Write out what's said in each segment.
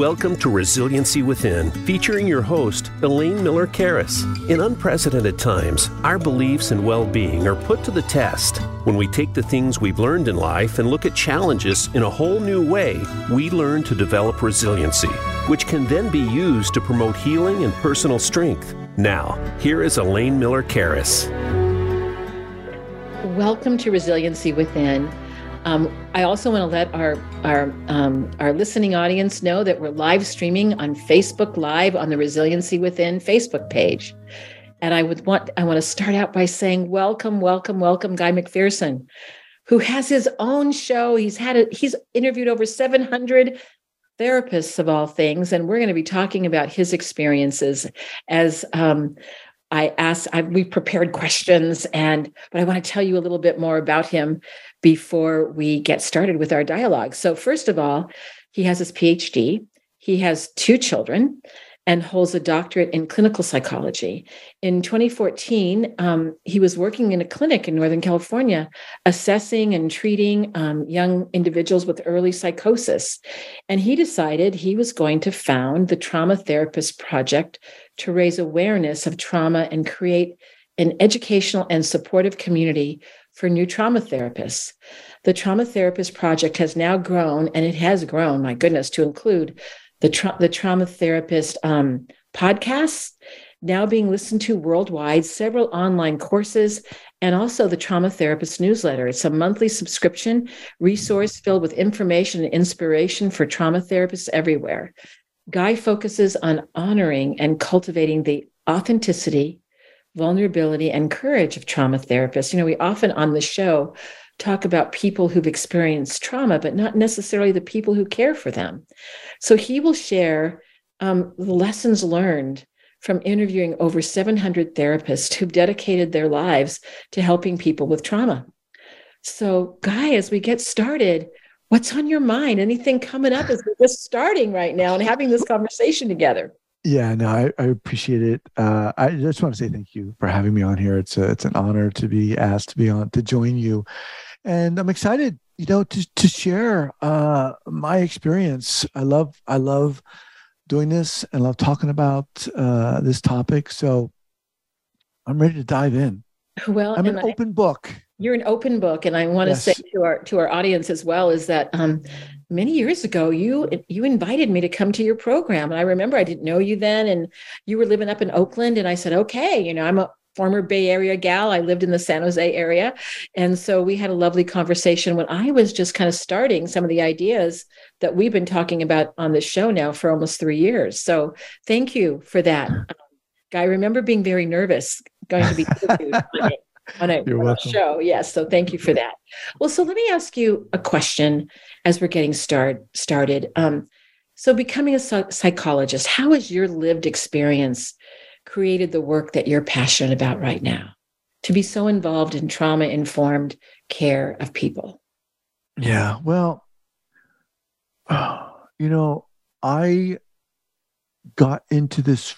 Welcome to Resiliency Within, featuring your host, Elaine Miller Karas. In unprecedented times, our beliefs and well being are put to the test. When we take the things we've learned in life and look at challenges in a whole new way, we learn to develop resiliency, which can then be used to promote healing and personal strength. Now, here is Elaine Miller Karas. Welcome to Resiliency Within. Um, I also want to let our our um, our listening audience know that we're live streaming on Facebook Live on the Resiliency Within Facebook page. And I would want I want to start out by saying welcome, welcome, welcome, Guy MacPherson, who has his own show. He's had a, he's interviewed over 700 therapists of all things, and we're going to be talking about his experiences as um, I asked, we prepared questions, and but I want to tell you a little bit more about him before we get started with our dialogue. So, first of all, he has his PhD. He has two children and holds a doctorate in clinical psychology. In 2014, um, he was working in a clinic in Northern California, assessing and treating um, young individuals with early psychosis. And he decided he was going to found the Trauma Therapist Project to raise awareness of trauma and create an educational and supportive community for new trauma therapists. The Trauma Therapist Project has now grown, and it has grown, my goodness, to include the, tra- the Trauma Therapist um, podcasts, now being listened to worldwide, several online courses, and also the Trauma Therapist newsletter. It's a monthly subscription resource filled with information and inspiration for trauma therapists everywhere. Guy focuses on honoring and cultivating the authenticity, vulnerability, and courage of trauma therapists. You know, we often on the show talk about people who've experienced trauma, but not necessarily the people who care for them. So he will share um, the lessons learned from interviewing over 700 therapists who've dedicated their lives to helping people with trauma. So, Guy, as we get started, what's on your mind? Anything coming up as we're just starting right now and having this conversation together? Yeah, no, I, I appreciate it. Uh, I just want to say thank you for having me on here. It's a, it's an honor to be asked to be on to join you, and I'm excited, you know, to to share uh, my experience. I love I love doing this and love talking about uh, this topic. So I'm ready to dive in. Well, I'm an I, open book. You're an open book, and I want yes. to say to our to our audience as well is that um, many years mm-hmm. ago you mm-hmm. you invited me to come to your program and i remember i didn't know you then and you were living up in oakland and i said okay you know i'm a former bay area gal. I lived in the san jose area. And so we had a lovely conversation when i was just kind of starting some of the ideas that we've been talking about on this show now for almost three years. So thank you for that. Mm-hmm. Um, guy I remember being very nervous going to be on a, on a show. Yes. So thank you for that. Well, so let me ask you a question as we're getting start, started. Um, so, becoming a psychologist, how has your lived experience created the work that you're passionate about right now? To be so involved in trauma informed care of people? Yeah. Well, you know, I got into this.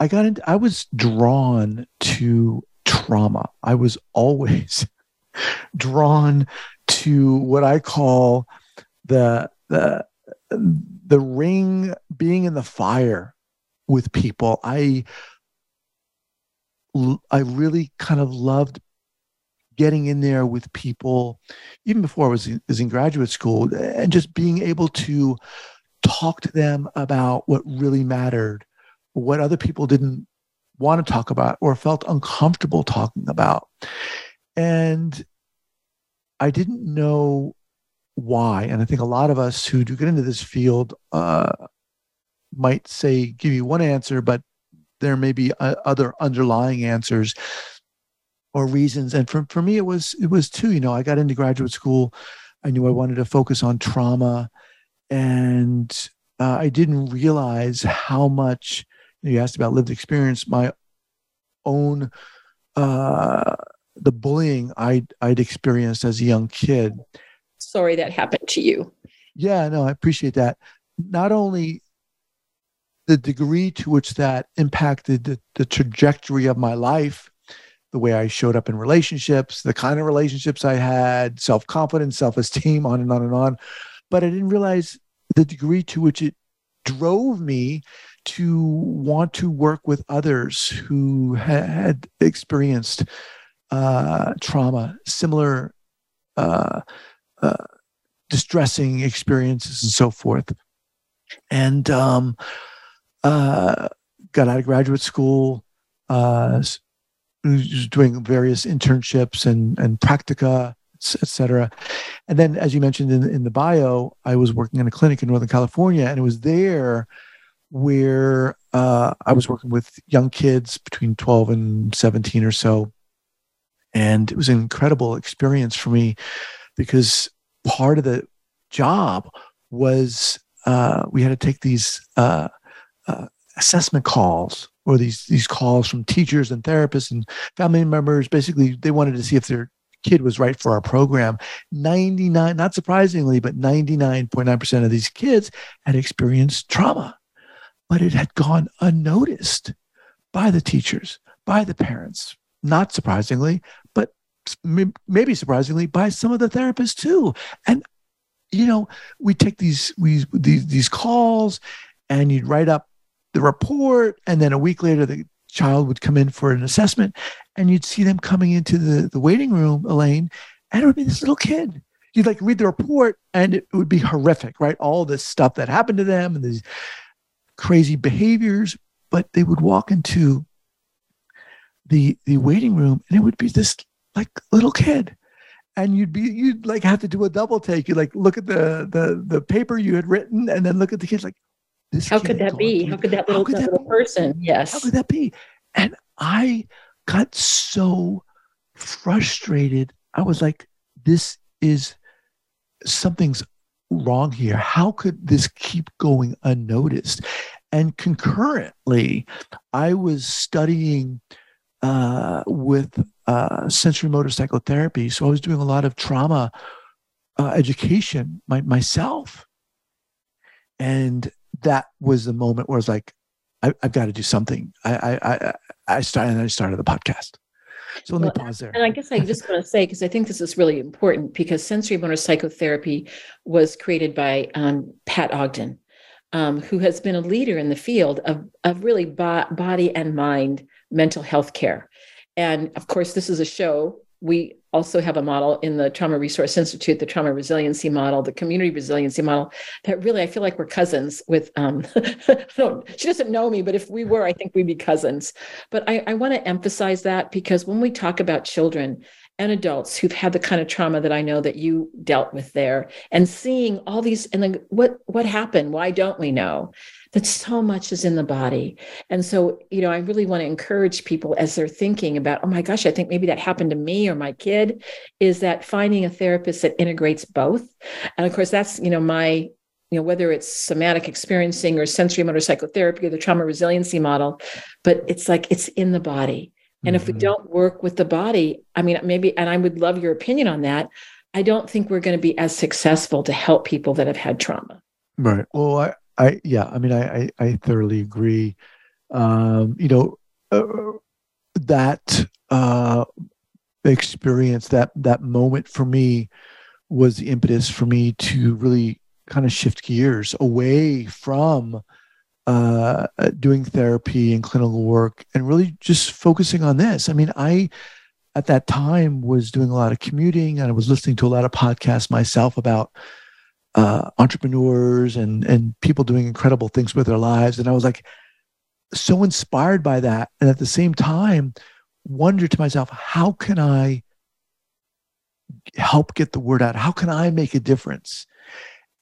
I got into, I was drawn to trauma. I was always drawn to what I call the the the ring being in the fire with people. I I really kind of loved getting in there with people, even before I was in, was in graduate school, and just being able to talk to them about what really mattered, what other people didn't want to talk about or felt uncomfortable talking about. And I didn't know why. And I think a lot of us who do get into this field uh, might say, give you one answer, but there may be uh, other underlying answers or reasons. And for, for me, it was, it was two, you know, I got into graduate school. I knew I wanted to focus on trauma and uh, I didn't realize how much you asked about lived experience, my own uh, the bullying I'd I'd experienced as a young kid. Sorry that happened to you. Yeah, no, I appreciate that. Not only the degree to which that impacted the, the trajectory of my life, the way I showed up in relationships, the kind of relationships I had, self confidence, self esteem, on and on and on. But I didn't realize the degree to which it drove me to want to work with others who had experienced uh, trauma, similar uh, uh, distressing experiences, and so forth. And um, uh, got out of graduate school, uh, doing various internships and and practica, etc. And then, as you mentioned in, in the bio, I was working in a clinic in Northern California, and it was there where uh, I was working with young kids between 12 and 17 or so. And it was an incredible experience for me because part of the job was uh, we had to take these uh, uh, assessment calls or these these calls from teachers and therapists and family members. Basically, they wanted to see if their kid was right for our program. 99, not surprisingly, but 99.9% of these kids had experienced trauma, but it had gone unnoticed by the teachers, by the parents, not surprisingly, but maybe surprisingly by some of the therapists too. And you know, we take these we these these calls and you'd write up the report and then a week later the child would come in for an assessment and you'd see them coming into the, the waiting room, Elaine, and it would be this little kid. You'd like read the report and it would be horrific, right? All this stuff that happened to them and these crazy behaviors, but they would walk into the the waiting room and it would be this like little kid and you'd be you'd like have to do a double take you'd like look at the the the paper you had written and then look at the kids like this how could that be? How could that little, could that little person? Yes. How could that be? And I got so frustrated. I was like, this is something's wrong here. How could this keep going unnoticed? And concurrently, I was studying uh, with uh, sensorimotor psychotherapy. So I was doing a lot of trauma uh, education my, myself. And that was the moment where I was like, I, have got to do something. I, I, I, I started, and I started the podcast. So let well, me pause there. And I guess I just want to say, because I think this is really important, because sensorimotor psychotherapy was created by um, Pat Ogden, um, who has been a leader in the field of, of really bo- body and mind mental health care. And of course, this is a show. We also have a model in the Trauma Resource Institute, the trauma resiliency model, the community resiliency model, that really I feel like we're cousins with um she doesn't know me, but if we were, I think we'd be cousins. But I, I want to emphasize that because when we talk about children and adults who've had the kind of trauma that I know that you dealt with there and seeing all these and then what what happened? Why don't we know? That so much is in the body. And so, you know, I really want to encourage people as they're thinking about, oh my gosh, I think maybe that happened to me or my kid, is that finding a therapist that integrates both. And of course, that's, you know, my you know whether it's somatic experiencing or sensorimotor psychotherapy or the trauma resiliency model but it's like it's in the body and mm-hmm. if we mm-hmm. don't work with the body i mean maybe and i would love your opinion on that i don't think we're going to be as successful to help people that have had trauma right well i I yeah, I mean, I I, I thoroughly agree. Um, you know, uh, that uh, experience, that that moment for me, was the impetus for me to really kind of shift gears away from uh, doing therapy and clinical work and really just focusing on this. I mean, I at that time was doing a lot of commuting and I was listening to a lot of podcasts myself about uh, entrepreneurs and and people doing incredible things with their lives, and I was like so inspired by that, and at the same time, wondered to myself, how can I help get the word out? How can I make a difference?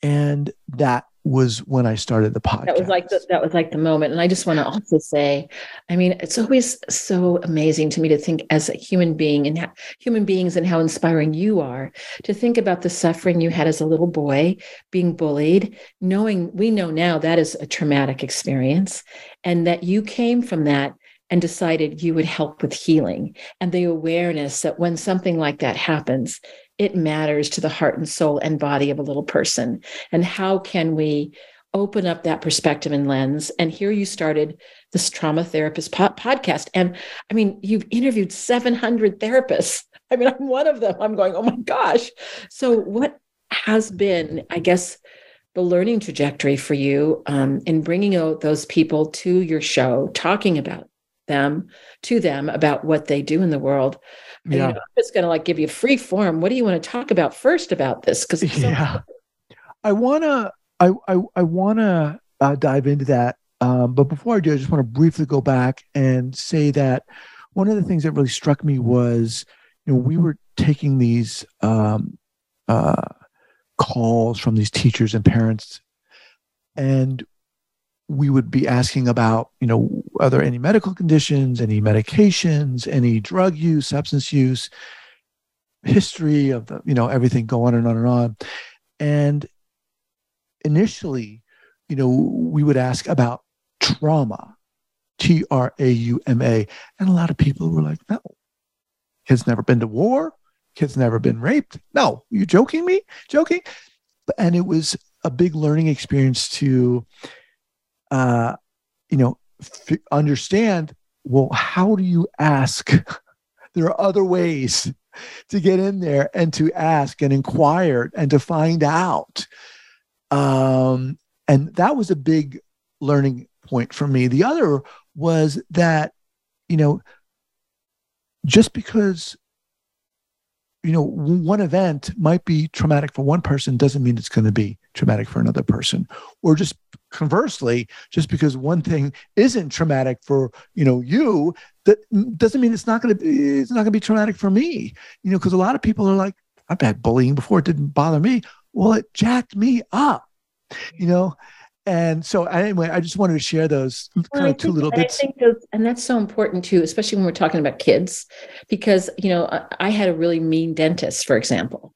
And that was when I started the podcast. That was like the, that was like the moment. And I just want to also say, I mean, it's always so amazing to me to think as a human being and ha- human beings and how inspiring you are to think about the suffering you had as a little boy, being bullied, knowing we know now that is a traumatic experience, and that you came from that and decided you would help with healing and the awareness that when something like that happens, it matters to the heart and soul and body of a little person. And how can we open up that perspective and lens? And here you started this trauma therapist po- podcast. And i mean you've interviewed 700 therapists. I mean i'm one of them. I'm going oh my gosh. So what has been i guess the learning trajectory for you um, in bringing out those people to your show talking about them to them about what they do in the world yeah. You know, i'm just going to like give you free form. What do you want to talk about first about this? Because so yeah. i want to i i, I want to uh, dive into that um, but before i do i just want to briefly go back and say that one of the things that really struck me was you know we were taking these um, uh, calls from these teachers and parents and we would be asking about you know are there any medical conditions any medications any drug use substance use history of the you know everything go on and on and on. And initially you know we would ask about trauma t-r-a-u-m-a and a lot of people were like no kids never been to war. Kids never been raped. No you joking me? Joking? And it was a big learning experience to uh, you know, f- understand well, how do you ask? there are other ways to get in there and to ask and inquire and to find out. Um, and that was a big learning point for me. The other was that, you know, just because you know one event might be traumatic for one person doesn't mean it's going to be traumatic for another person. Or just conversely just because one thing isn't traumatic for you know you that doesn't mean it's not going to be it's not going to be traumatic for me. You know because a lot of people are like i've had bullying before it didn't bother me. Well it jacked me up you know? And so anyway i just wanted to share those well, kind of two little bits. those, and that's so important too especially when we're talking about kids because you know i, I had a really mean dentist for example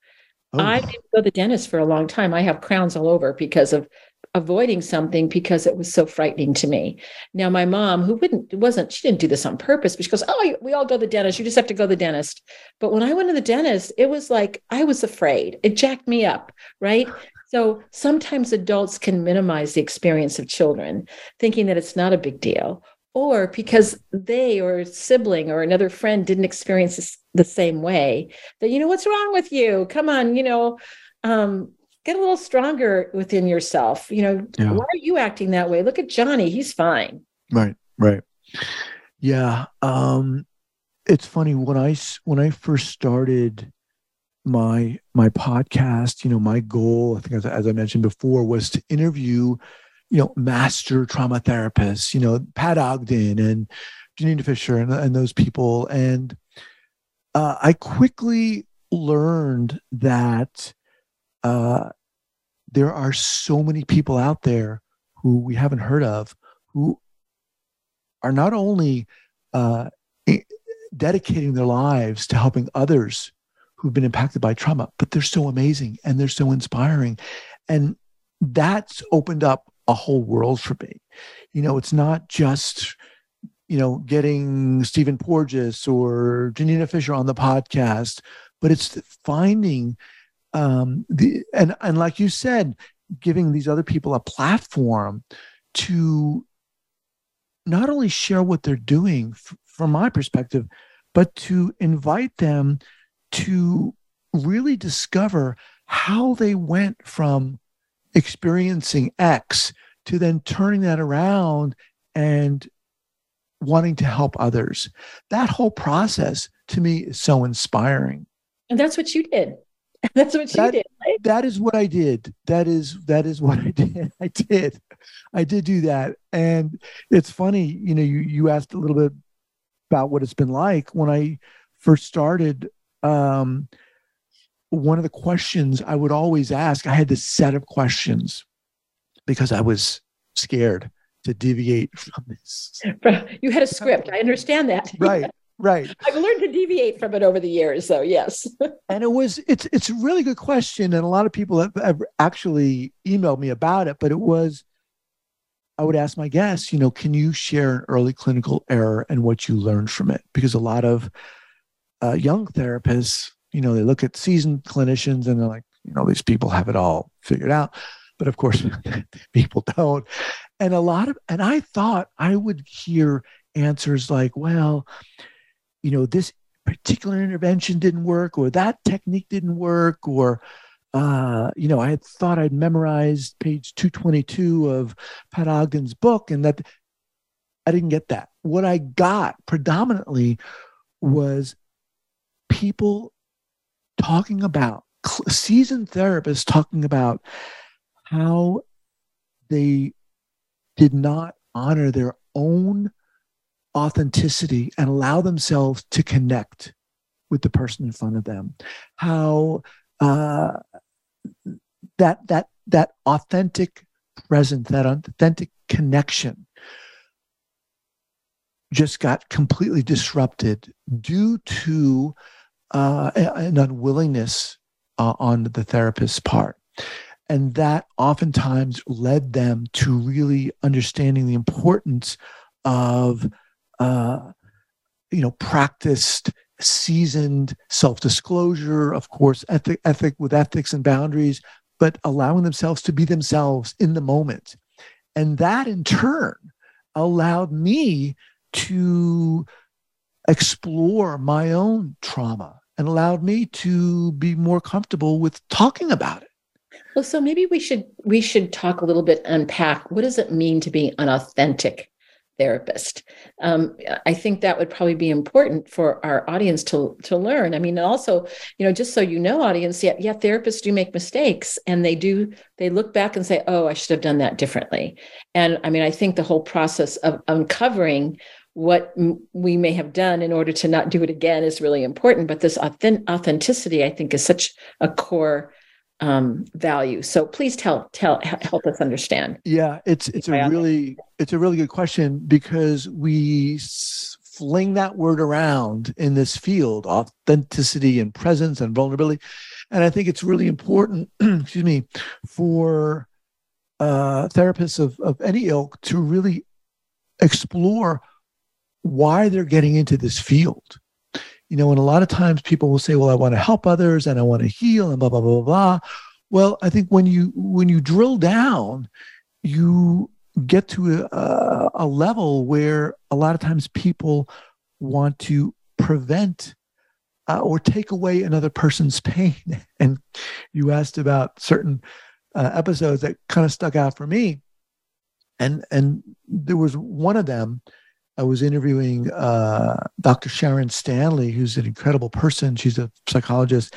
oh. i didn't go to the dentist for a long time i have crowns all over because of avoiding something because it was so frightening to me. Now, my mom, who wouldn't, wasn't, she didn't do this on purpose, but she goes, Oh, we all go to the dentist. You just have to go to the dentist. But when I went to the dentist, it was like I was afraid. It jacked me up, right? So sometimes adults can minimize the experience of children, thinking that it's not a big deal, or because they or a sibling or another friend didn't experience this the same way, that, you know, what's wrong with you? Come on, you know, um, get a little stronger within yourself. You know, yeah. why are you acting that way? Look at Johnny, he's fine. Right, right. Yeah. Um, it's funny when I when I first started my my podcast you know my goal i think as, as i mentioned before was to interview you know master trauma therapists you know pat ogden and janina fisher and, and those people and uh, i quickly learned that uh, there are so many people out there who we haven't heard of who are not only uh, dedicating their lives to helping others who've been impacted by trauma, but they're so amazing and they're so inspiring. And that's opened up a whole world for me. You know, it's not just, you know, getting Stephen Porges or Janina Fisher on the podcast, but it's finding um, the and and like you said, giving these other people a platform to not only share what they're doing f- from my perspective, but to invite them to really discover how they went from experiencing X to then turning that around and wanting to help others. That whole process to me is so inspiring. And that's what you did. That's what that, you did. Right? That is what I did. That is that is what I did. I did. I did do that. And it's funny, you know, you you asked a little bit about what it's been like when I first started um, one of the questions I would always ask, I had this set of questions because I was scared to deviate from this. You had a script. I understand that. Right. Right. I've learned to deviate from it over the years. So yes. and it was it's it's a really good question. And a lot of people have, have actually emailed me about it, but it was I would ask my guests, you know, can you share an early clinical error and what you learned from it? Because a lot of uh, young therapists you know, they look at seasoned clinicians and they're like, you know, these people have it all figured out. But of course, people don't. And a lot of, and I thought I would hear answers like, well, you know, this particular intervention didn't work, or that technique didn't work, or, uh, you know, I had thought I'd memorized page 222 of Pat Ogden's book, and that I didn't get that. What I got predominantly was people talking about seasoned therapists talking about how they did not honor their own authenticity and allow themselves to connect with the person in front of them. How uh, that that that authentic presence that authentic connection just got completely disrupted due to uh, an unwillingness uh, on the therapist's part. And that oftentimes led them to really understanding the importance of, uh, you know, practiced, seasoned self disclosure, of course, ethic, ethic with ethics and boundaries, but allowing themselves to be themselves in the moment. And that in turn allowed me to explore my own trauma and allowed me to be more comfortable with talking about it. Well, so maybe we should we should talk a little bit unpack what does it mean to be an authentic therapist. Um, I think that would probably be important for our audience to to learn. I mean, also, you know, just so you know, audience, yeah, yeah, therapists do make mistakes, and they do they look back and say, "Oh, I should have done that differently." And I mean, I think the whole process of uncovering what we may have done in order to not do it again is really important. But this authentic, authenticity, I think, is such a core um, value. So please tell tell help us understand. Yeah, it's it's a really it's a really good question because we fling that word around in this field, authenticity and presence and vulnerability, and I think it's really important. excuse me, for uh, therapists of of any ilk to really explore why they're getting into this field. You know, and a lot of times people will say, well, I want to help others and I want to heal and blah, blah, blah, blah, blah. Well, I think when you when you drill down, you get to a, a level where a lot of times people want to prevent uh, or take away another person's pain. And you asked about certain uh, episodes that kind of stuck out for me, and and there was one of them I was interviewing uh, Dr. Sharon Stanley, who's an incredible person. She's a psychologist.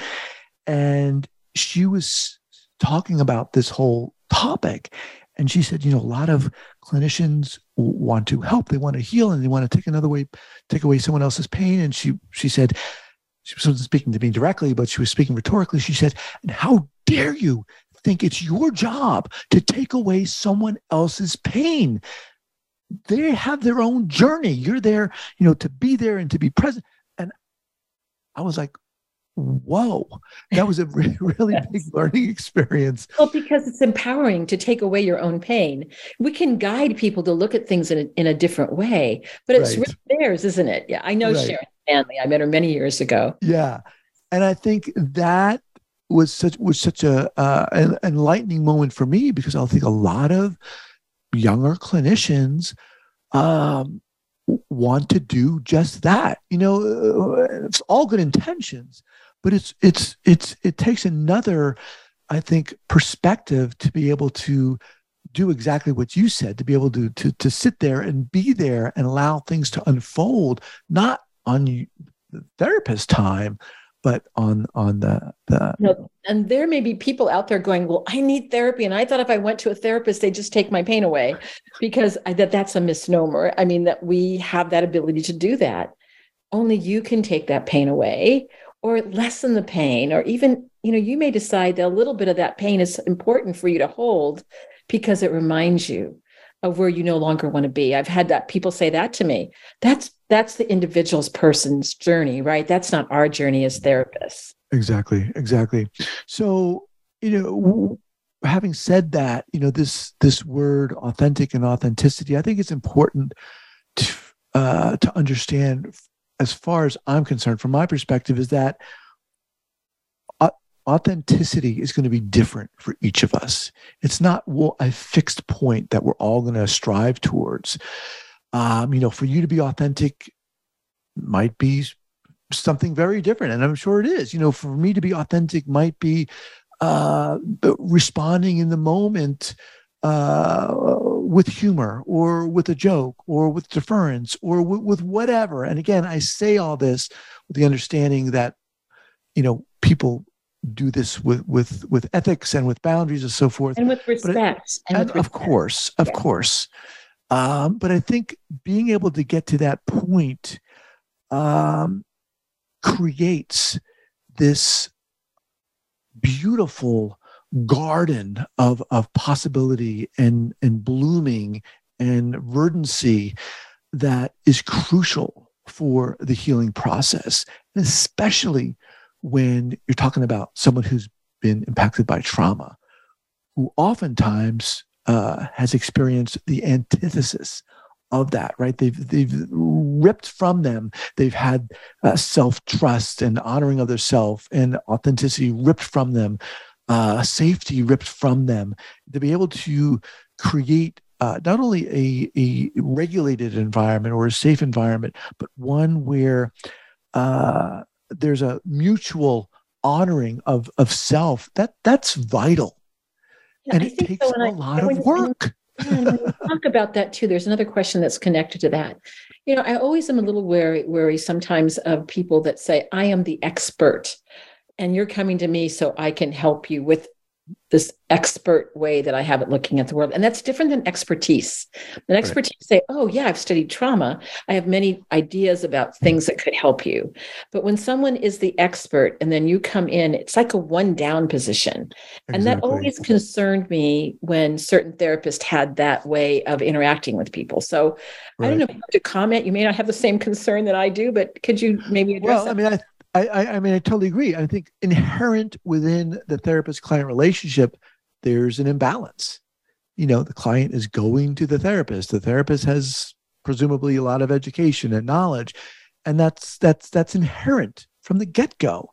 And she was talking about this whole topic. And she said, you know, a lot of clinicians want to help, they want to heal, and they want to take another way, take away someone else's pain. And she she said, she wasn't speaking to me directly, but she was speaking rhetorically. She said, and how dare you think it's your job to take away someone else's pain? They have their own journey. You're there, you know, to be there and to be present. And I was like, whoa, that was a really, really yes. big learning experience. Well, because it's empowering to take away your own pain. We can guide people to look at things in a, in a different way, but it's right. really theirs, isn't it? Yeah, I know right. Sharon Stanley. I met her many years ago. Yeah, and I think that was such was such a uh, an enlightening moment for me because I think a lot of younger clinicians um, want to do just that. You know, uh, it's all good intentions, but it's it's it's it takes another, I think, perspective to be able to do exactly what you said to be able to to to sit there and be there and allow things to unfold not on the therapist time but on on the the no, and there may be people out there going well i need therapy. And i thought if i went to a therapist they'd just take my pain away because I, that that's a misnomer. I mean that we have that ability to do that. Only you can take that pain away or lessen the pain or even you know you may decide that a little bit of that pain is important for you to hold because it reminds you of where you no longer want to be. I've had that people say that to me. That's that's the individual's person's journey, right? That's not our journey as therapists. Exactly, exactly. So, you know, having said that, you know, this this word authentic and authenticity, I think it's important to uh, to understand as far as I'm concerned, from my perspective, is that authenticity is going to be different for each of us. It's not well, a fixed point that we're all going to strive towards. Um, you know, for you to be authentic might be something very different. And I'm sure it is. You know, for me to be authentic might be uh, responding in the moment uh, with humor or with a joke or with deference or w- with whatever. And again, I say all this with the understanding that, you know, people do this with with with ethics and with boundaries and so forth. And with respect and, and with of course of yeah. course. Um, but i think being able to get to that point um, creates this beautiful garden of of possibility and and blooming and verdancy that is crucial for the healing process especially when you're talking about someone who's been impacted by trauma who oftentimes uh, has experienced the antithesis of that right? They've they've ripped from them. They've had uh, self-trust and honoring of their self and authenticity ripped from them uh, safety ripped from them to be able to create uh, not only a, a regulated environment or a safe environment but one where uh, there's a mutual honoring of of self that that's vital yeah, and I it takes so, a lot of work talk about that too. There's another question that's connected to that. You know, I always am a little wary, wary sometimes of people that say, I am the expert and you're coming to me so I can help you with this expert way that I have it looking at the world. And that's different than expertise. An expertise right. say, oh, yeah, I've studied trauma. I have many ideas about things that could help you. But when someone is the expert and then you come in, it's like a one down position. Exactly. And that always concerned me when certain therapists had that way of interacting with people. So right. I don't know if you have to comment. You may not have the same concern that I do, but could you maybe address well, that? I mean, I, I, I mean, I totally agree. I think inherent within the therapist client relationship, there's an imbalance. You know, the client is going to the therapist. The therapist has presumably a lot of education and knowledge, and that's that's that's inherent from the get go.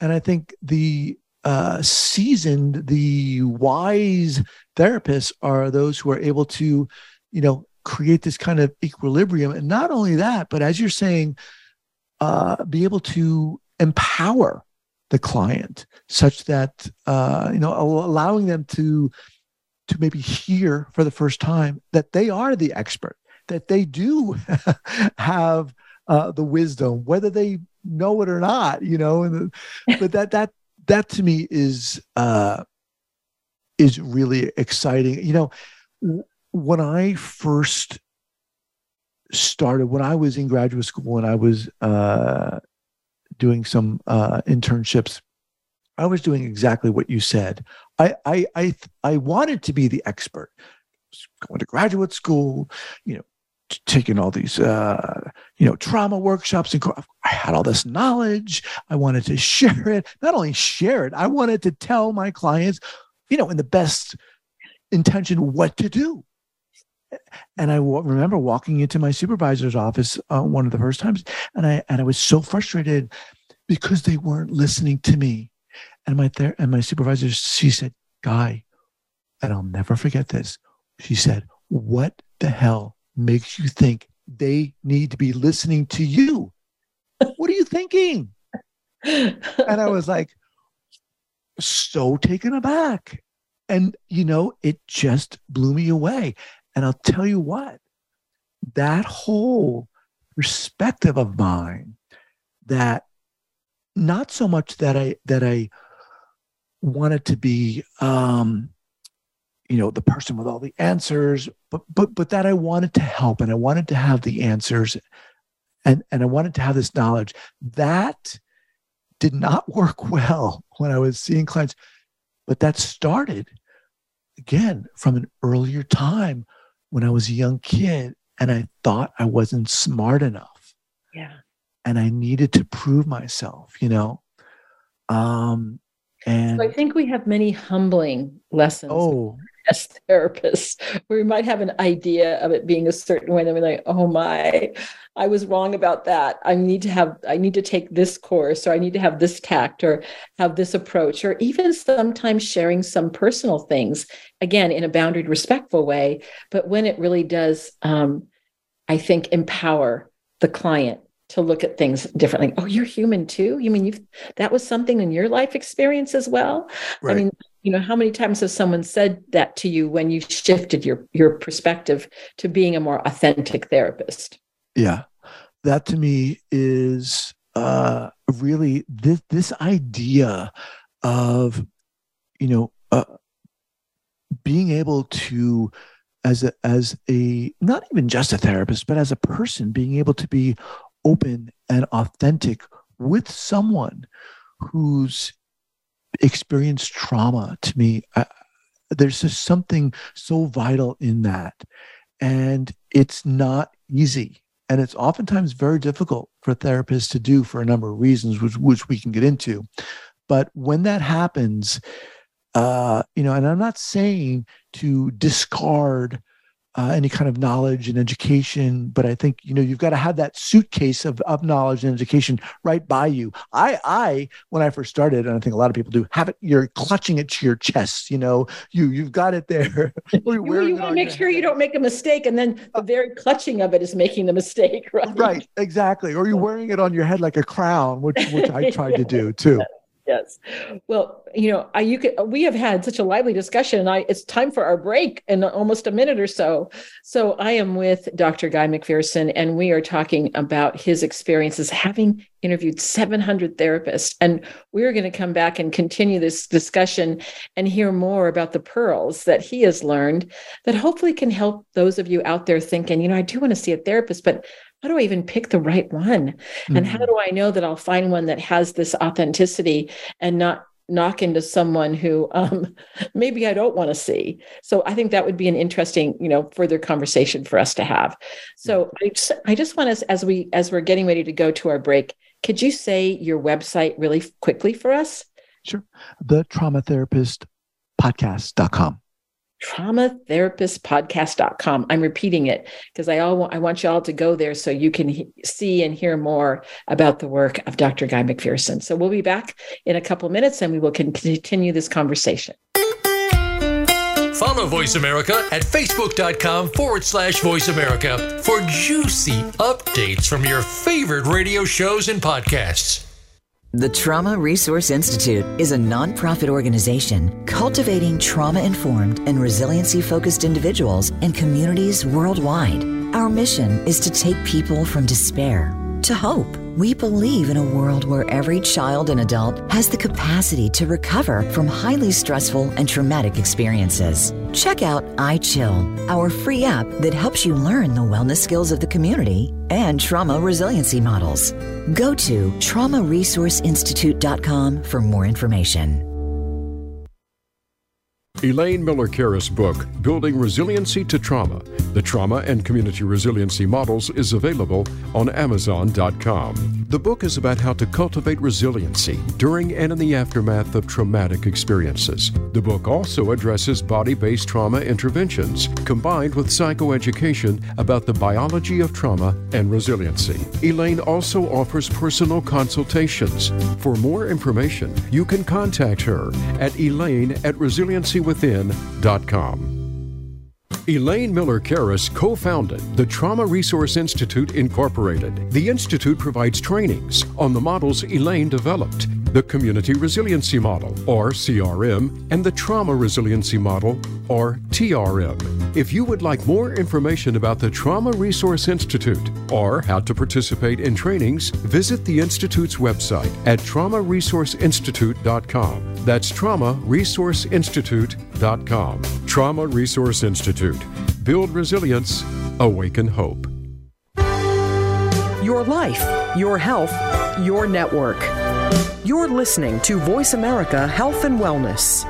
And I think the uh, seasoned, the wise therapists are those who are able to, you know, create this kind of equilibrium. And not only that, but as you're saying, uh, be able to empower the client such that uh, you know allowing them to to maybe hear for the first time that they are the expert that they do have uh, the wisdom whether they know it or not you know and but that that that to me is uh is really exciting. You know when i first started when I was in graduate school and I was uh, doing some uh, internships, I was doing exactly what you said. I I I, I wanted to be the expert. Going to graduate school, you know, taking all these uh, you know trauma workshops and I had all this knowledge. I wanted to share it. Not only share it, I wanted to tell my clients, you know, in the best intention what to do and I w- remember walking into my supervisor's office uh, one of the first times, and I and I was so frustrated because they weren't listening to me. And my ther- and my supervisor, she said, "Guy," and I'll never forget this. She said, "What the hell makes you think they need to be listening to you? What are you thinking?" and I was like, so taken aback. And, you know, it just blew me away. And I'll tell you what, that whole perspective of mine that not so much that I that I wanted to be um you know the person with all the answers but but but that I wanted to help and I wanted to have the answers and and I wanted to have this knowledge. That did not work well when I was seeing clients but that started again from an earlier time when I was a young kid and I thought I wasn't smart enough. Yeah. And I needed to prove myself, you know. Um and so I think we have many humbling lessons. Oh, as therapists, where we might have an idea of it being a certain way, and we're like, oh my, I was wrong about that. I need to have, I need to take this course, or I need to have this tact, or have this approach, or even sometimes sharing some personal things, again, in a boundaried, respectful way. But when it really does, um, I think, empower the client to look at things differently. Oh, you're human too. You mean you've that was something in your life experience as well? Right. I mean, you know, how many times has someone said that to you when you shifted your your perspective to being a more authentic therapist? Yeah. That to me is uh really this this idea of you know uh, being able to as a as a not even just a therapist but as a person being able to be open and authentic with someone who's experienced trauma to me. I, there's just something so vital in that. And it's not easy. And it's oftentimes very difficult for therapists to do for a number of reasons which, which we can get into. But when that happens uh, you know and i'm not saying to discard uh, any kind of knowledge and education but i think you know you've got to have that suitcase of, of knowledge and education right by you. I i when i first started and i think a lot of people do have it you're clutching it to your chest you know? You you've got it there. You, you want to make sure you don't make a mistake and then the very clutching of it is making the mistake right? Right exactly. Or you're wearing it on your head like a crown which which i tried to do too yes. Well, you know, I, you could, we have had such a lively discussion I, it's time for our break in almost a minute or so. So I am with Dr. Guy MacPherson and we are talking about his experiences having interviewed 700 therapists. And we're going to come back and continue this discussion and hear more about the pearls that he has learned that hopefully can help those of you out there thinking, you know, I do want to see a therapist, but how do I even pick the right one? Mm-hmm. And how mm-hmm. do I know that I'll find one that has this authenticity and not knock into someone who um, maybe I don't want to see. So I think that would be an interesting, you know, further conversation for us to have. So I just, I just want us as we as we're getting ready to go to our break, could you say your website really quickly for us? Sure. The traumatherapist podcast.com traumatherapistpodcast.com. I'm repeating it because I all I want you all to go there so you can he- see and hear more about the work of Dr. Guy MacPherson. So we'll be back in a couple minutes and we will continue this conversation. Follow Voice America at facebook.com forward slash voice America for juicy updates from your favorite radio shows and podcasts. The Trauma Resource Institute is a nonprofit organization cultivating trauma informed and resiliency focused individuals and communities worldwide. Our mission is to take people from despair to hope. We believe in a world where every child and adult has the capacity to recover from highly stressful and traumatic experiences. Check out iChill, our free app that helps you learn the wellness skills of the community and trauma resiliency models. Go to traumaresourceinstitute.com for more information. Elaine Miller Karas' book, Building Resiliency to Trauma The Trauma and Community Resiliency Models, is available on Amazon.com. The book is about how to cultivate resiliency during and in the aftermath of traumatic experiences. The book also addresses body based trauma interventions combined with psychoeducation about the biology of trauma and resiliency. Elaine also offers personal consultations. For more information, you can contact her at elaine at resiliency within.com. Elaine Miller Karas co founded the Trauma Resource Institute, Incorporated. The Institute provides trainings on the models Elaine developed the Community Resiliency Model, or CRM, and the Trauma Resiliency Model, or TRM. If you would like more information about the Trauma Resource Institute or how to participate in trainings, visit the Institute's website at traumaresourceinstitute.com. That's traumaresourceinstitute.com. Trauma Resource Institute. Build resilience, awaken hope. Your life, your health, your network. You're listening to Voice America Health and Wellness.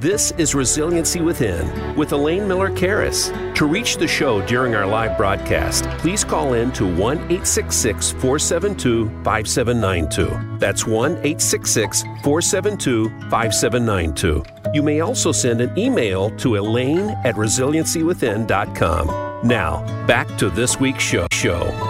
This is Resiliency Within with Elaine Miller Karas. To reach the show during our live broadcast, please call in to 1 866 472 5792. That's 1 866 472 5792. You may also send an email to elaine at resiliencywithin.com. Now, back to this week's show. show.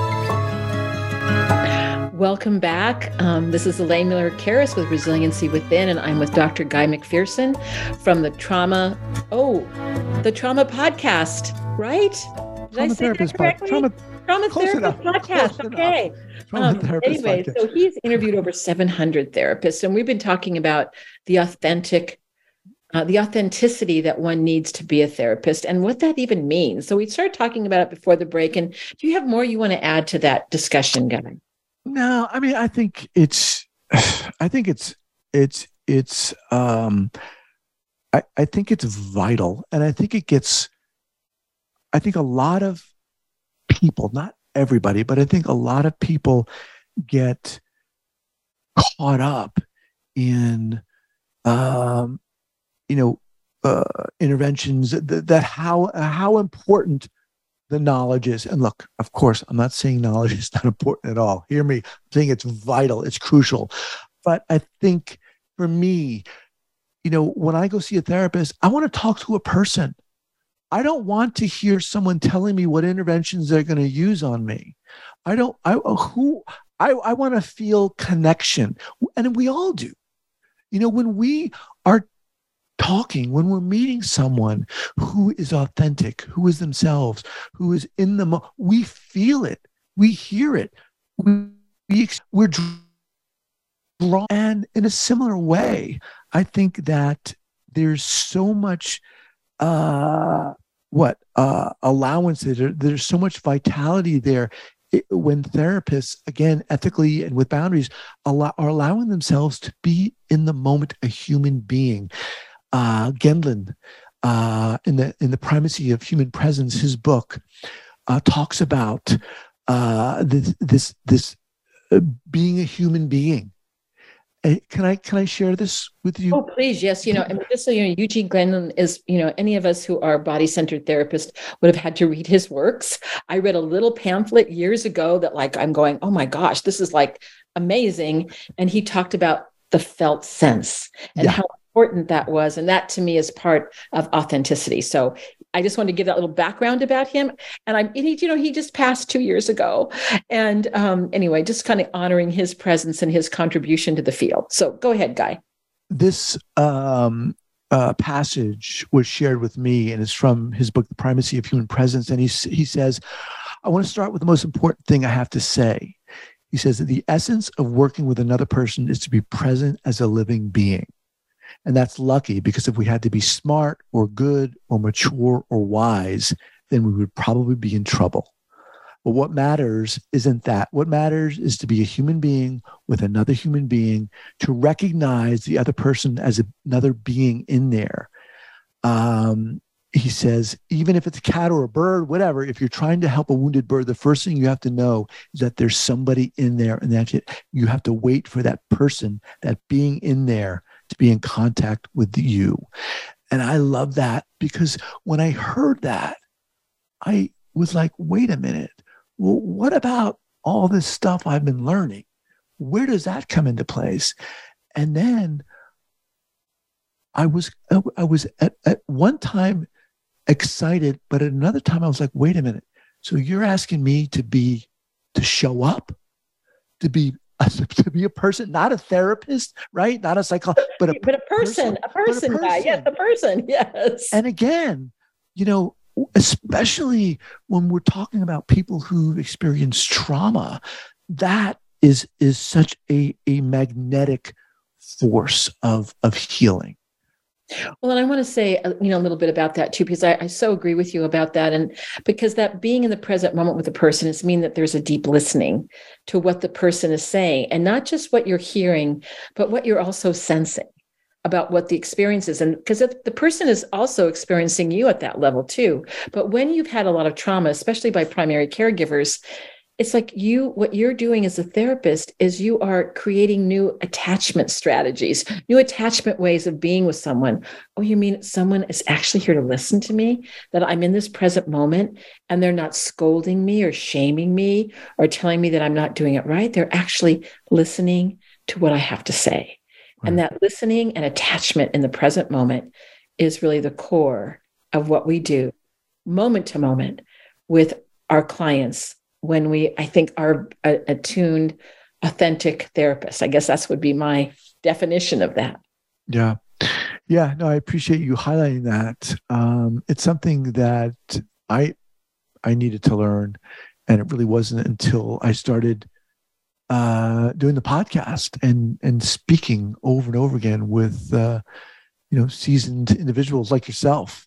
Welcome back. Um, this is Elaine Miller Karas with Resiliency Within, and I'm with Dr. Guy MacPherson from the Trauma, oh, the Trauma Podcast, right? Did trauma I say therapist that correctly? Trauma, trauma therapist enough, podcast. Okay. Um, anyway, podcast. so he's interviewed over 700 therapists, and we've been talking about the authentic uh, the authenticity that one needs to be a therapist and what that even means. So we started talking about it before the break. And do you have more you want to add to that discussion, Guy? No, I mean, I think it's, I think it's, it's, it's, um, I, I think it's vital. And I think it gets, I think a lot of people, not everybody, but I think a lot of people get caught up in, um, you know, uh, interventions that, that how how important the knowledge is. And look, of course, I'm not saying knowledge is not important at all. Hear me. I'm saying it's vital, it's crucial. But I think for me, you know, when I go see a therapist, I want to talk to a person. I don't want to hear someone telling me what interventions they're going to use on me. I don't, I, uh, who, I, I want to feel connection. And we all do. You know, when we are talking, when we're meeting someone who is authentic, who is themselves, who is in the, mo- we feel it, we hear it, we, we we're drawn. And in a similar way, I think that there's so much, uh, what uh, allowance there, there's so much vitality there it, when therapists again ethically and with boundaries allow, are allowing themselves to be in the moment a human being uh, Gendlin, uh, in the in the primacy of human presence, his book uh, talks about uh, this this this uh, being a human being. Uh, can I can I share this with you? Oh, please, yes. You know, and just so you know, Eugene Gendlin is, you know, any of us who are body centered therapists would have had to read his works. I read a little pamphlet years ago that, like, I'm going, oh my gosh, this is like amazing. And he talked about the felt sense and yeah. how important that was. And that to me is part of authenticity. So I just wanted to give that little background about him. And I'm, he, you know, he just passed two years ago. And um, anyway, just kind of honoring his presence and his contribution to the field. So go ahead, Guy. This um, uh, passage was shared with me, and it's from his book, The Primacy of Human Presence. And he, he says, I want to start with the most important thing I have to say. He says that the essence of working with another person is to be present as a living being. And that's lucky because if we had to be smart or good or mature or wise, then we would probably be in trouble. But what matters isn't that. What matters is to be a human being with another human being, to recognize the other person as another being in there. Um, he says, even if it's a cat or a bird, whatever, if you're trying to help a wounded bird, the first thing you have to know is that there's somebody in there and that you have to wait for that person, that being in there to be in contact with you. And I love that because when I heard that, I was like, wait a minute. Well, what about all this stuff I've been learning? Where does that come into place? And then I was I was at, at one time excited, but at another time I was like, wait a minute. So you're asking me to be to show up, to be to be a person, not a therapist, right? Not a psychologist, but a, but a person, person a person, a person. yes, a person, yes. And again, you know, especially when we're talking about people who've experienced trauma, that is is such a a magnetic force of of healing. Well, and I want to say, uh, you know, a little bit about that too, because I, I, so agree with you about that. And because that being in the present moment with the person is mean that there's a deep listening to what the person is saying and not just what you're hearing, but what you're also sensing about what the experience is. And because the person is also experiencing you at that level too. But when you've had a lot of trauma, especially by primary caregivers, it's like you what you're doing as a therapist is you are creating new attachment strategies new attachment ways of being with someone. Oh you mean someone is actually here to listen to me? That i'm in this present moment and they're not scolding me or shaming me or telling me that i'm not doing it right. They're actually listening to what i have to say. Right. and that listening and attachment in the present moment is really the core of what we do moment to moment with our clients when we, I think, are attuned, authentic therapists. I guess that's would be my definition of that. Yeah. Yeah, no, I appreciate you highlighting that. Um, it's something that I I needed to learn, and it really wasn't until I started uh, doing the podcast and and speaking over and over again with uh, you know seasoned individuals like yourself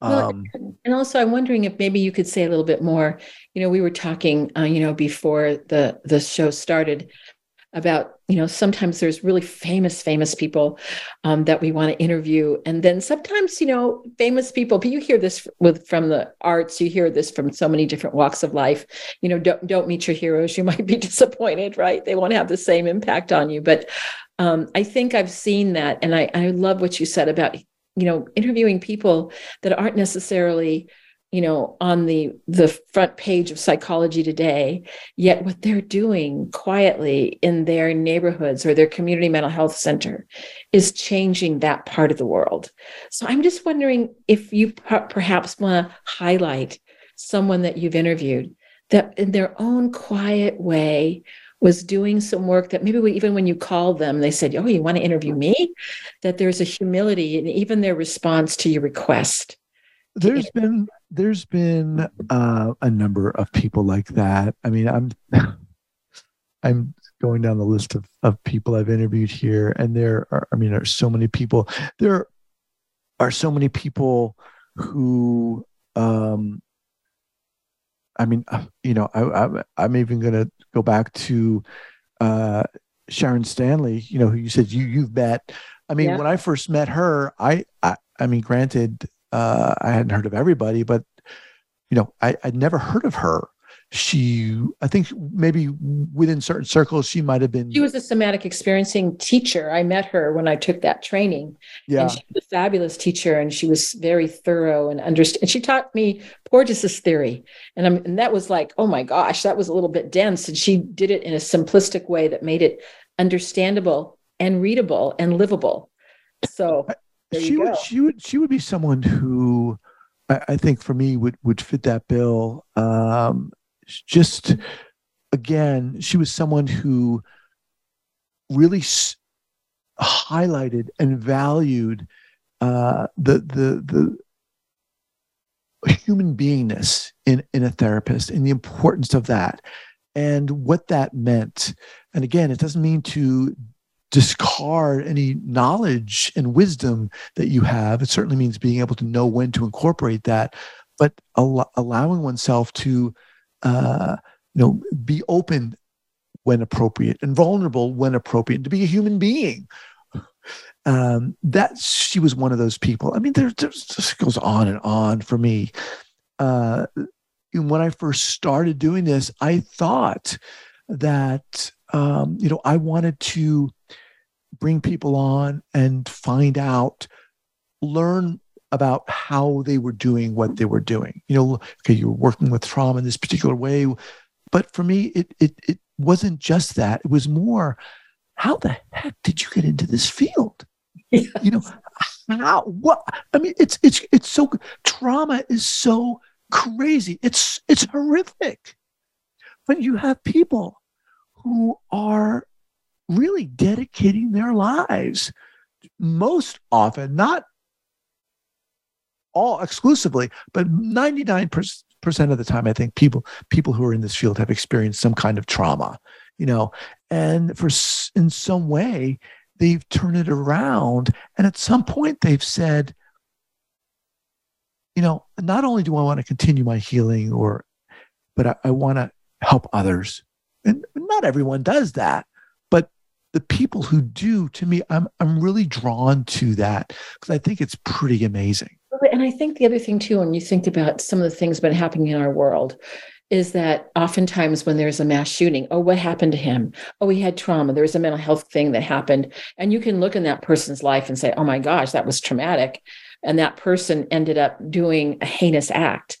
well, um, and also, I'm wondering if maybe you could say a little bit more. You know, we were talking, uh, you know, before the the show started about you know sometimes there's really famous famous people um, that we want to interview and then sometimes you know famous people but you hear this with from the arts you hear this from so many different walks of life you know don't don't meet your heroes you might be disappointed right they won't have the same impact on you but um, i think i've seen that and I, I love what you said about you know interviewing people that aren't necessarily you know on the the front page of psychology today yet what they're doing quietly in their neighborhoods or their community mental health center is changing that part of the world. So i'm just wondering if you perhaps want to highlight someone that you've interviewed that in their own quiet way was doing some work that maybe we, even when you called them, they said, Oh, you want to interview me? That there's a humility in even their response to your request. There's been there's been uh, a number of people like that. I mean, I'm I'm going down the list of, of people I've interviewed here, and there are I mean, there are so many people. There are so many people who um I mean, uh, you know, I, I am even going to go back to uh, Sharon Stanley. You know, who you said you you've met. I mean, yeah. when I first met her, I I, I mean, granted, uh, I hadn't heard of everybody, but you know, I I'd never heard of her she i think maybe within certain circles she might have been she was a somatic experiencing teacher. I met her when i took that training. Yeah. and she was a fabulous teacher and she was very thorough and understand and she taught me porges's theory. And, I'm, and that was like oh my gosh that was a little bit dense. And she did it in a simplistic way that made it understandable and readable and livable. So she would she would she would be someone who I, I think for me would would fit that bill. Um, just again, she was someone who really s- highlighted and valued uh, the the the human beingness in in a therapist and the importance of that and what that meant. And again, it doesn't mean to discard any knowledge and wisdom that you have. It certainly means being able to know when to incorporate that, but al- allowing oneself to uh, you know, be open when appropriate and vulnerable when appropriate, to be a human being. Um, that she was one of those people. I mean, there just goes on and on for me. Uh, when I first started doing this, I thought that um, you know I wanted to bring people on and find out, learn about how they were doing what they were doing. You know, okay, you were working with trauma in this particular way, but for me, it it it wasn't just that. It was more, how the heck did you get into this field? Yes. You know, how what? I mean, it's it's it's so trauma is so crazy. It's it's horrific, but you have people who are really dedicating their lives most often, not all exclusively, but 99% of the time, I think people people who are in this field have experienced some kind of trauma, you know, and for in some way they've turned it around. And at some point, they've said, you know, not only do I want to continue my healing or, but I, I want to help others. And not everyone does that, but the people who do, to me, I'm I'm really drawn to that because I think it's pretty amazing. And I think the other thing too, when you think about some of the things that been happening in our world, is that oftentimes when there's a mass shooting, oh, what happened to him? Oh, he had trauma. There was a mental health thing that happened. And you can look in that person's life and say, oh my gosh, that was traumatic. And that person ended up doing a heinous act.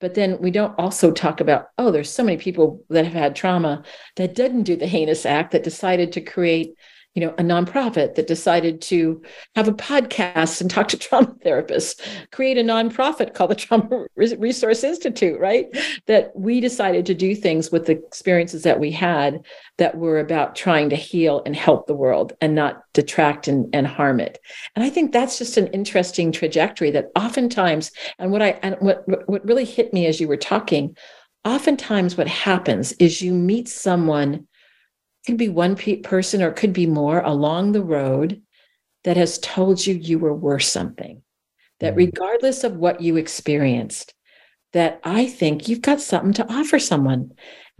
But then we don't also talk about, oh, there's so many people that have had trauma that didn't do the heinous act that decided to create you know, a nonprofit that decided to have a podcast and talk to trauma therapists, create a nonprofit called the Trauma Resource Institute, right? That we decided to do things with the experiences that we had that were about trying to heal and help the world and not detract and, and harm it. And I think that's just an interesting trajectory that oftentimes, and what I and what what really hit me as you were talking, oftentimes what happens is you meet someone could be one pe- person or could be more along the road that has told you you were worth something that mm-hmm. regardless of what you experienced that i think you've got something to offer someone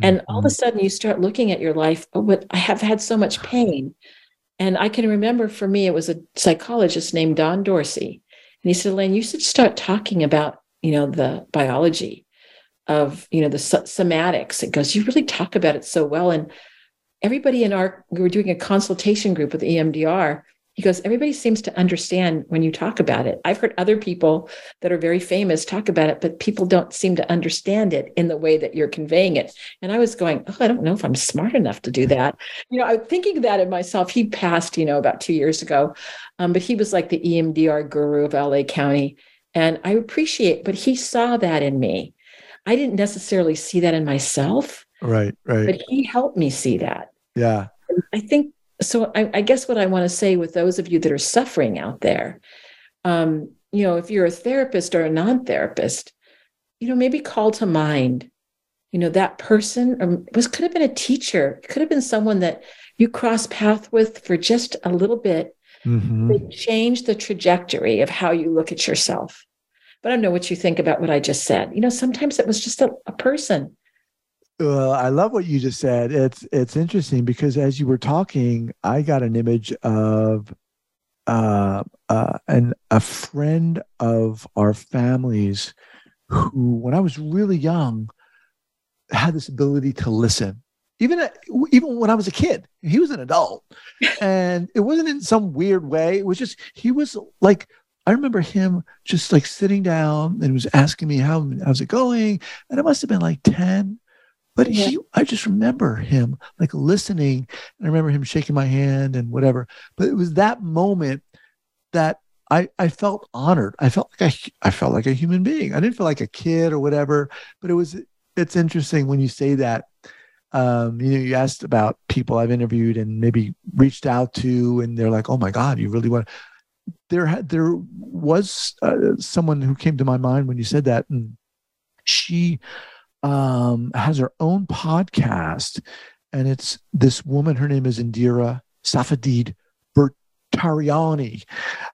and mm-hmm. all of a mm-hmm. sudden you start looking at your life oh but i have had so much pain and i can remember for me it was a psychologist named don dorsey and he said elaine you should start talking about you know the biology of you know the somatics it goes you really talk about it so well and everybody in our we were doing a consultation group with EMDR. He goes, everybody seems to understand when you talk about it. I've heard other people that are very famous talk about it, but people don't seem to understand it in the way that you're conveying it. And I was going, oh, I don't know if I'm smart enough to do that. You know, I'm thinking that in myself. He passed, you know, about two years ago, um, but he was like the EMDR guru of LA County. And I appreciate, but he saw that in me. I didn't necessarily see that in myself. Right, right. But he helped me see that. Yeah. I think so. I, I guess what I want to say with those of you that are suffering out there, um, you know, if you're a therapist or a non therapist, you know, maybe call to mind, you know, that person or was could have been a teacher, could have been someone that you cross path with for just a little bit. Mm-hmm. change the trajectory of how you look at yourself. But I don't know what you think about what I just said. You know, sometimes it was just a, a person well, I love what you just said. It's it's interesting because as you were talking, I got an image of uh, uh, an a friend of our families who, when I was really young, had this ability to listen. Even even when I was a kid, he was an adult, and it wasn't in some weird way. It was just he was like I remember him just like sitting down and was asking me how how's it going, and it must have been like ten but yeah. he, I just remember him like listening. And I remember him shaking my hand and whatever. But it was that moment that I, I felt honored. I felt like I, I felt like a human being. I didn't feel like a kid or whatever. But it was, it's interesting when you say that. Um, you know, you asked about people I've interviewed and maybe reached out to, and they're like, "Oh my God, you really want." There, there was uh, someone who came to my mind when you said that, and she um, has her own podcast, and it's this woman. Her name is Indira Safadid Bertariani.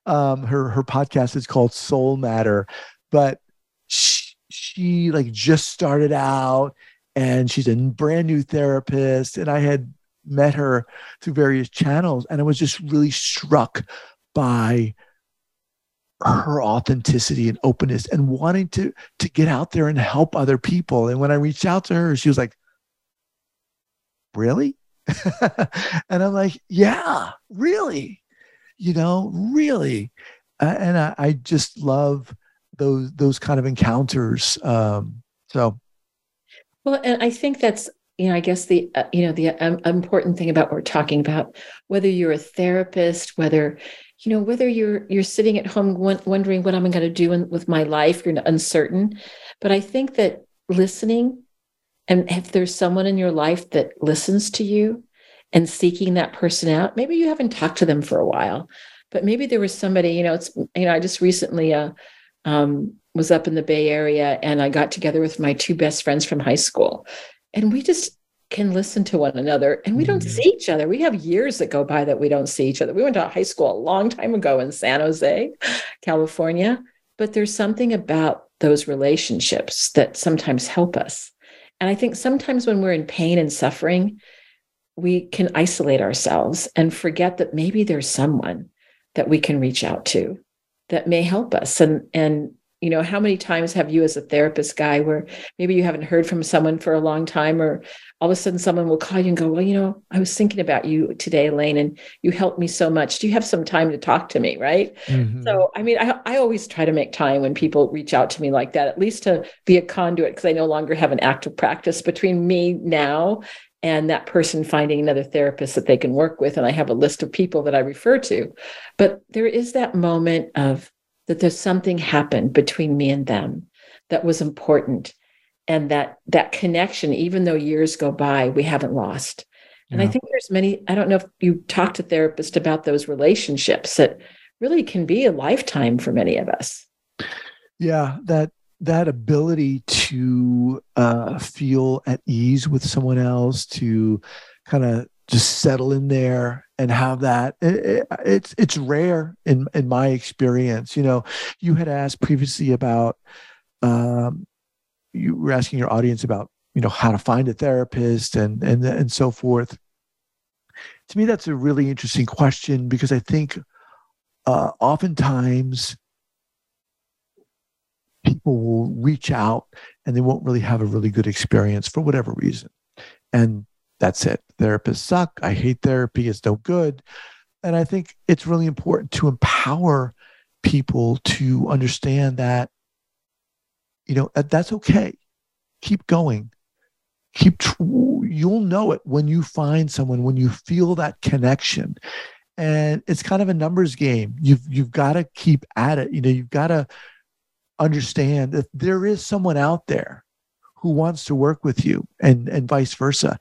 Um, her her podcast is called Soul Matter, but she, she like just started out, and she's a brand new therapist. And I had met her through various channels, and I was just really struck by her authenticity and openness and wanting to to get out there and help other people. And when i reached out to her she was like really? And i'm like yeah really you know really. Uh, and I, I, just love those those kind of encounters um so. Well and i think that's you know i guess the uh, you know the um, important thing about what we're talking about whether you're a therapist whether you know whether you're you're sitting at home wondering what i'm going to do in, with my life you're uncertain. But i think that listening and if there's someone in your life that listens to you and seeking that person out maybe you haven't talked to them for a while but maybe there was somebody you know it's you know i just recently uh, um, was up in the bay area and i got together with my two best friends from high school. And we just can listen to one another and we don't Mhm. see each other. We have years that go by that we don't see each other. We went to high school a long time ago in San Jose, California, but there's something about those relationships that sometimes help us. And I think sometimes when we're in pain and suffering, we can isolate ourselves and forget that maybe there's someone that we can reach out to that may help us. And and you know, how many times have you as a therapist guy where maybe you haven't heard from someone for a long time or all of a sudden someone will call you and go, Well, you know, I was thinking about you today, Elaine, and you helped me so much. Do you have some time to talk to me? Right. Mhm. So, I mean, I, I always try to make time when people reach out to me like that, at least to be a conduit, because I no longer have an active practice between me now and that person finding another therapist that they can work with. And I have a list of people that I refer to. But there is that moment of that there's something happened between me and them that was important. And that that connection, even though years go by, we haven't lost. And I think there's many, I don't know if you talk to therapists about those relationships that really can be a lifetime for many of us. yeah that that ability to uh, feel at ease with someone else to kind of just settle in there and have that it, it- it's it's rare in in my experience you know you had asked previously about um you were asking your audience about you know how to find a therapist and and and so forth to me that's a really interesting question because i think uh oftentimes people will reach out and they won't really have a really good experience for whatever reason. And that's it. Therapists suck. I hate therapy. It's no good. And I think it's really important to empower people to understand that, you know, that's okay. Keep going. Keep, tr- you'll know it when you find someone, when you feel that connection. And it's kind of a numbers game. You've, you've got to keep at it. You know, you've got to, understand that there is someone out there who wants to work with you and and vice versa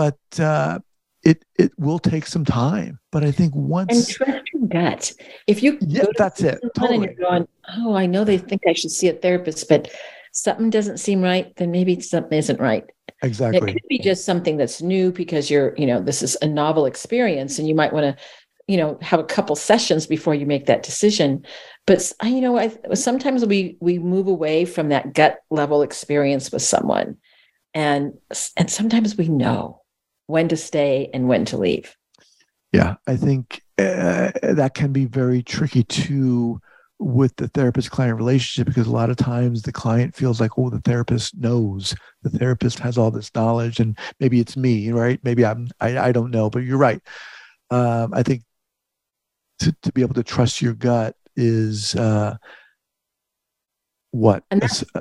but uh it it will take some time but i think And once trust your gut. If you yeah that's it and totally going, oh, I know they think I should see a therapist, but something doesn't seem right, then maybe something isn't right. Exactly. It could be just something that's new because you're, you know, this is a novel experience and you might want to, you know, have a couple sessions before you make that decision. But you know, I sometimes we we move away from that gut level experience with someone. And and sometimes we know when to stay and when to leave. yeah i think uh, that can be very tricky too with the therapist client relationship because a lot of times the client feels like oh the therapist knows. The therapist has all this knowledge and maybe it's me right? Maybe i'm i, I don't know but you're right. Um, i think to, to be able to trust your gut is uh, what? And It's, uh,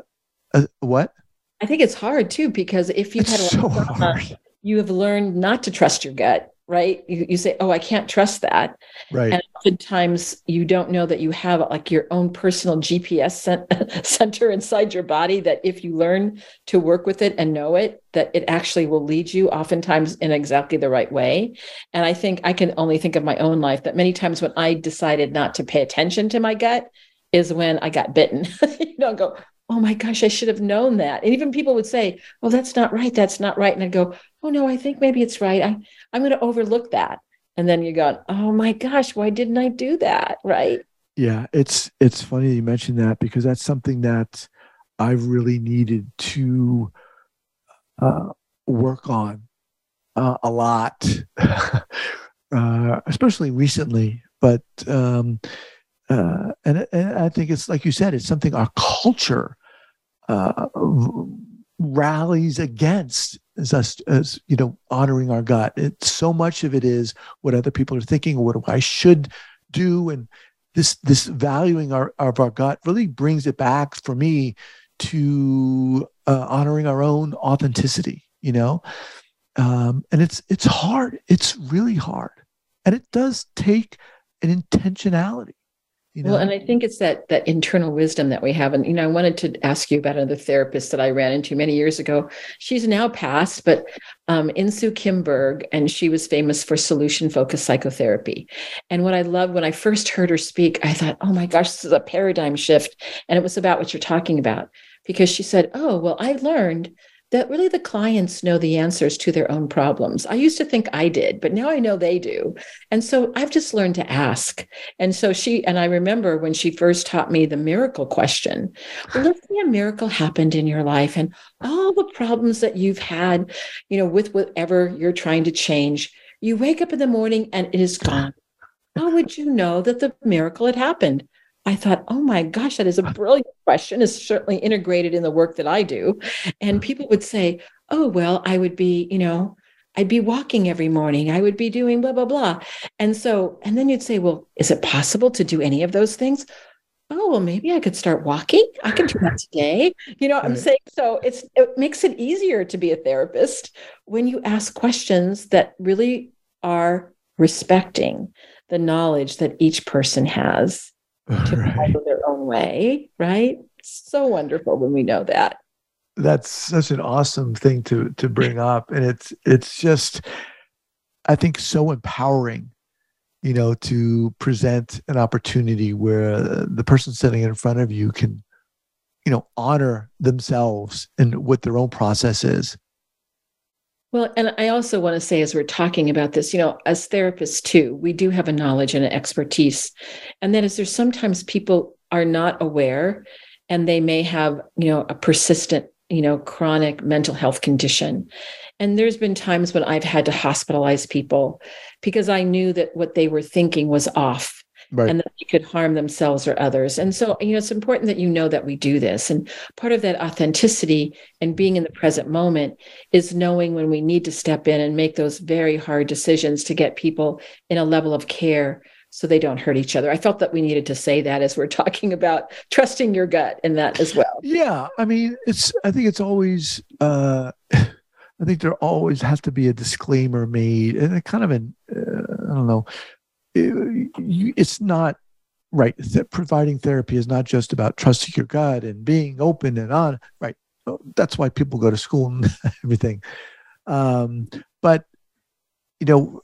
uh, what? I think it's hard too because if you've had a lot so of trauma, hard you have learned not to trust your gut, right? You, you say, "Oh, I can't trust that," right and oftentimes you don't know that you have like your own personal GPS cent- center inside your body. That if you learn to work with it and know it, that it actually will lead you oftentimes in exactly the right way. And I think I can only think of my own life that many times when I decided not to pay attention to my gut is when I got bitten. you know, go, oh my gosh, I should have known that. And even people would say, oh, that's not right. That's not right. And I'd go, oh no, I think maybe it's right. I, I'm going to overlook that. And then you go, oh my gosh, why didn't I do that? Right. Yeah, it's it's funny you mentioned that because that's something that I've really needed to uh, work on uh, a lot, uh, especially recently. But um, uh, and, and I think it's like you said, it's something our culture uh, rallies against as us as you know honoring our gut. It's so much of it is what other people are thinking, what I should do, and this this valuing our of our gut really brings it back for me to uh, honoring our own authenticity you know? Um, and it's it's hard. It's really hard. And it does take an intentionality you know Well, and I think it's that that internal wisdom that we have. And you know, I wanted to ask you about another therapist that I ran into many years ago. She's now passed, but um, Insoo Kim Berg, and she was famous for solution focused psychotherapy. And what I loved when I first heard her speak, I thought, oh my gosh, this is a paradigm shift. And it was about what you're talking about, because she said, oh well, I learned that really the clients know the answers to their own problems. I used to think I did, but now I know they do. And so I've just learned to ask. And so she, and I remember when she first taught me the miracle question well, let's say a miracle happened in your life and all the problems that you've had, you know, with whatever you're trying to change, you wake up in the morning and it is gone. How would you know that the miracle had happened? I thought, oh my gosh, that is a brilliant question. It's certainly integrated in the work that I do. And people would say, oh, well, I would be, you know, I'd be walking every morning. I would be doing blah, blah, blah. And so, and then you'd say, well, is it possible to do any of those things? Oh, well, maybe I could start walking. I can do that today. You know, right. I'm saying so it's it makes it easier to be a therapist when you ask questions that really are respecting the knowledge that each person has to right. follow their own way, right? So wonderful when we know that. That's such an awesome thing to to bring up, and it's it's just, I think, so empowering, you know, to present an opportunity where the person sitting in front of you can, you know, honor themselves and what their own process is well, and I also want to say, as we're talking about this, you know, as therapists too, we do have a knowledge and an expertise. And then, is there's sometimes people are not aware and they may have, you know, a persistent, you know, chronic mental health condition. And there's been times when I've had to hospitalize people because I knew that what they were thinking was off right. and that they could harm themselves or others. And so, you know, it's important that you know that we do this. And part of that authenticity and being in the present moment is knowing when we need to step in and make those very hard decisions to get people in a level of care so they don't hurt each other. I felt that we needed to say that as we're talking about trusting your gut in that as well. Yeah, I mean, it's I think it's always uh I think there always has to be a disclaimer made and kind of an uh, I don't know it's not right that providing therapy is not just about trusting your gut and being open and on right that's why people go to school and everything. Um, but you know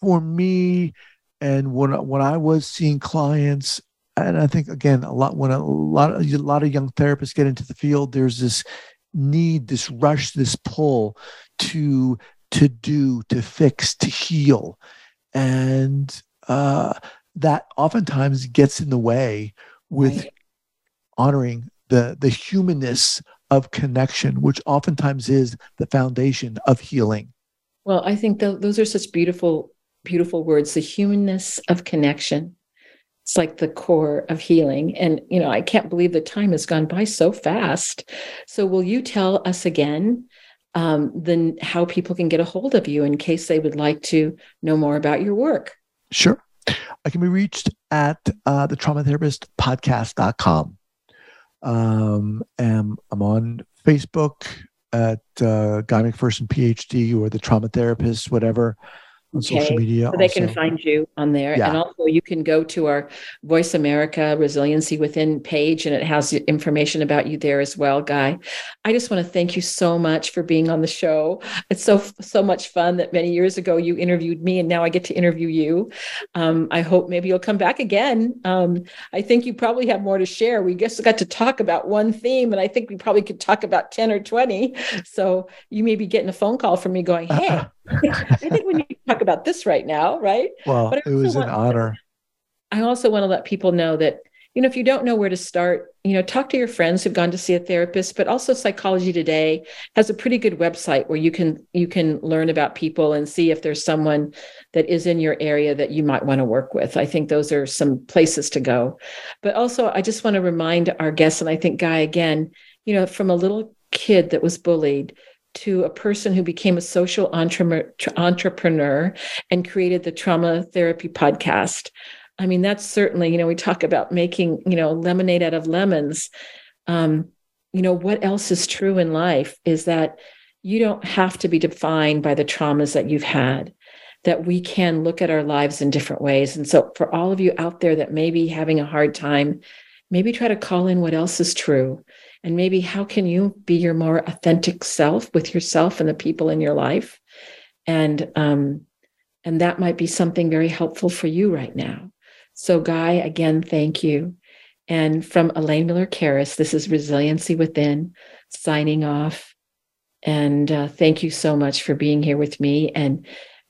for me and when when I was seeing clients and I think again a lot when a lot of, a lot of young therapists get into the field there's this need this rush this pull to to do to fix to heal and uh, that oftentimes gets in the way with right. honoring the the humanness of connection, which oftentimes is the foundation of healing. Well, I think th- those are such beautiful, beautiful words. The humanness of connection. It's like the core of healing. And, you know, I can't believe the time has gone by so fast. So, will you tell us again um, then how people can get a hold of you in case they would like to know more about your work. Sure. I can be reached at uh, the traumatherapist podcast.com. Um, and I'm on Facebook at uh, Guy MacPherson PhD or the trauma therapist, whatever on okay. social media. So they also. can find you on there. Yeah. And also you can go to our Voice America Resiliency Within page and it has information about you there as well, Guy. I just want to thank you so much for being on the show. It's so so much fun that many years ago you interviewed me and now I get to interview you. Um, I hope maybe you'll come back again. Um, I think you probably have more to share. We just got to talk about one theme and I think we probably could talk about 10 or 20. So you may be getting a phone call from me going, hey, I think we need to talk about this right now, right? Well, it was an honor. I also want to let people know that, you know, if you don't know where to start, you know, talk to your friends who've gone to see a therapist, but also Psychology Today has a pretty good website where you can you can learn about people and see if there's someone that is in your area that you might want to work with. I think those are some places to go. But also I just want to remind our guests, and I think Guy again, you know, from a little kid that was bullied to a person who became a social entrepreneur and created the trauma therapy podcast. I mean, that's certainly, you know, we talk about making, you know, lemonade out of lemons. Um, you know, what else is true in life is that you don't have to be defined by the traumas that you've had, that we can look at our lives in different ways. And so, for all of you out there that may be having a hard time, maybe try to call in what else is true and maybe how can you be your more authentic self with yourself and the people in your life and um and that might be something very helpful for you right now so guy again thank you And from Elaine Miller Karas, this is Resiliency Within signing off. And uh, thank you so much for being here with me. And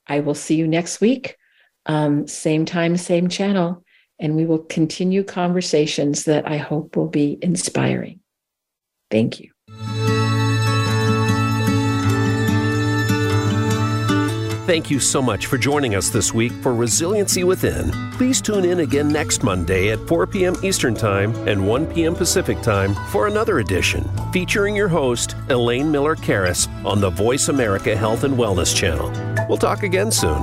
I will see you next week, um, same time, same channel. And we will continue conversations that I hope will be inspiring. Thank you. Thank you so much for joining us this week for Resiliency Within. Please tune in again next Monday at 4 p.m. Eastern Time and 1 p.m. Pacific Time for another edition featuring your host, Elaine Miller Karas, on the Voice America Health and Wellness Channel. We'll talk again soon.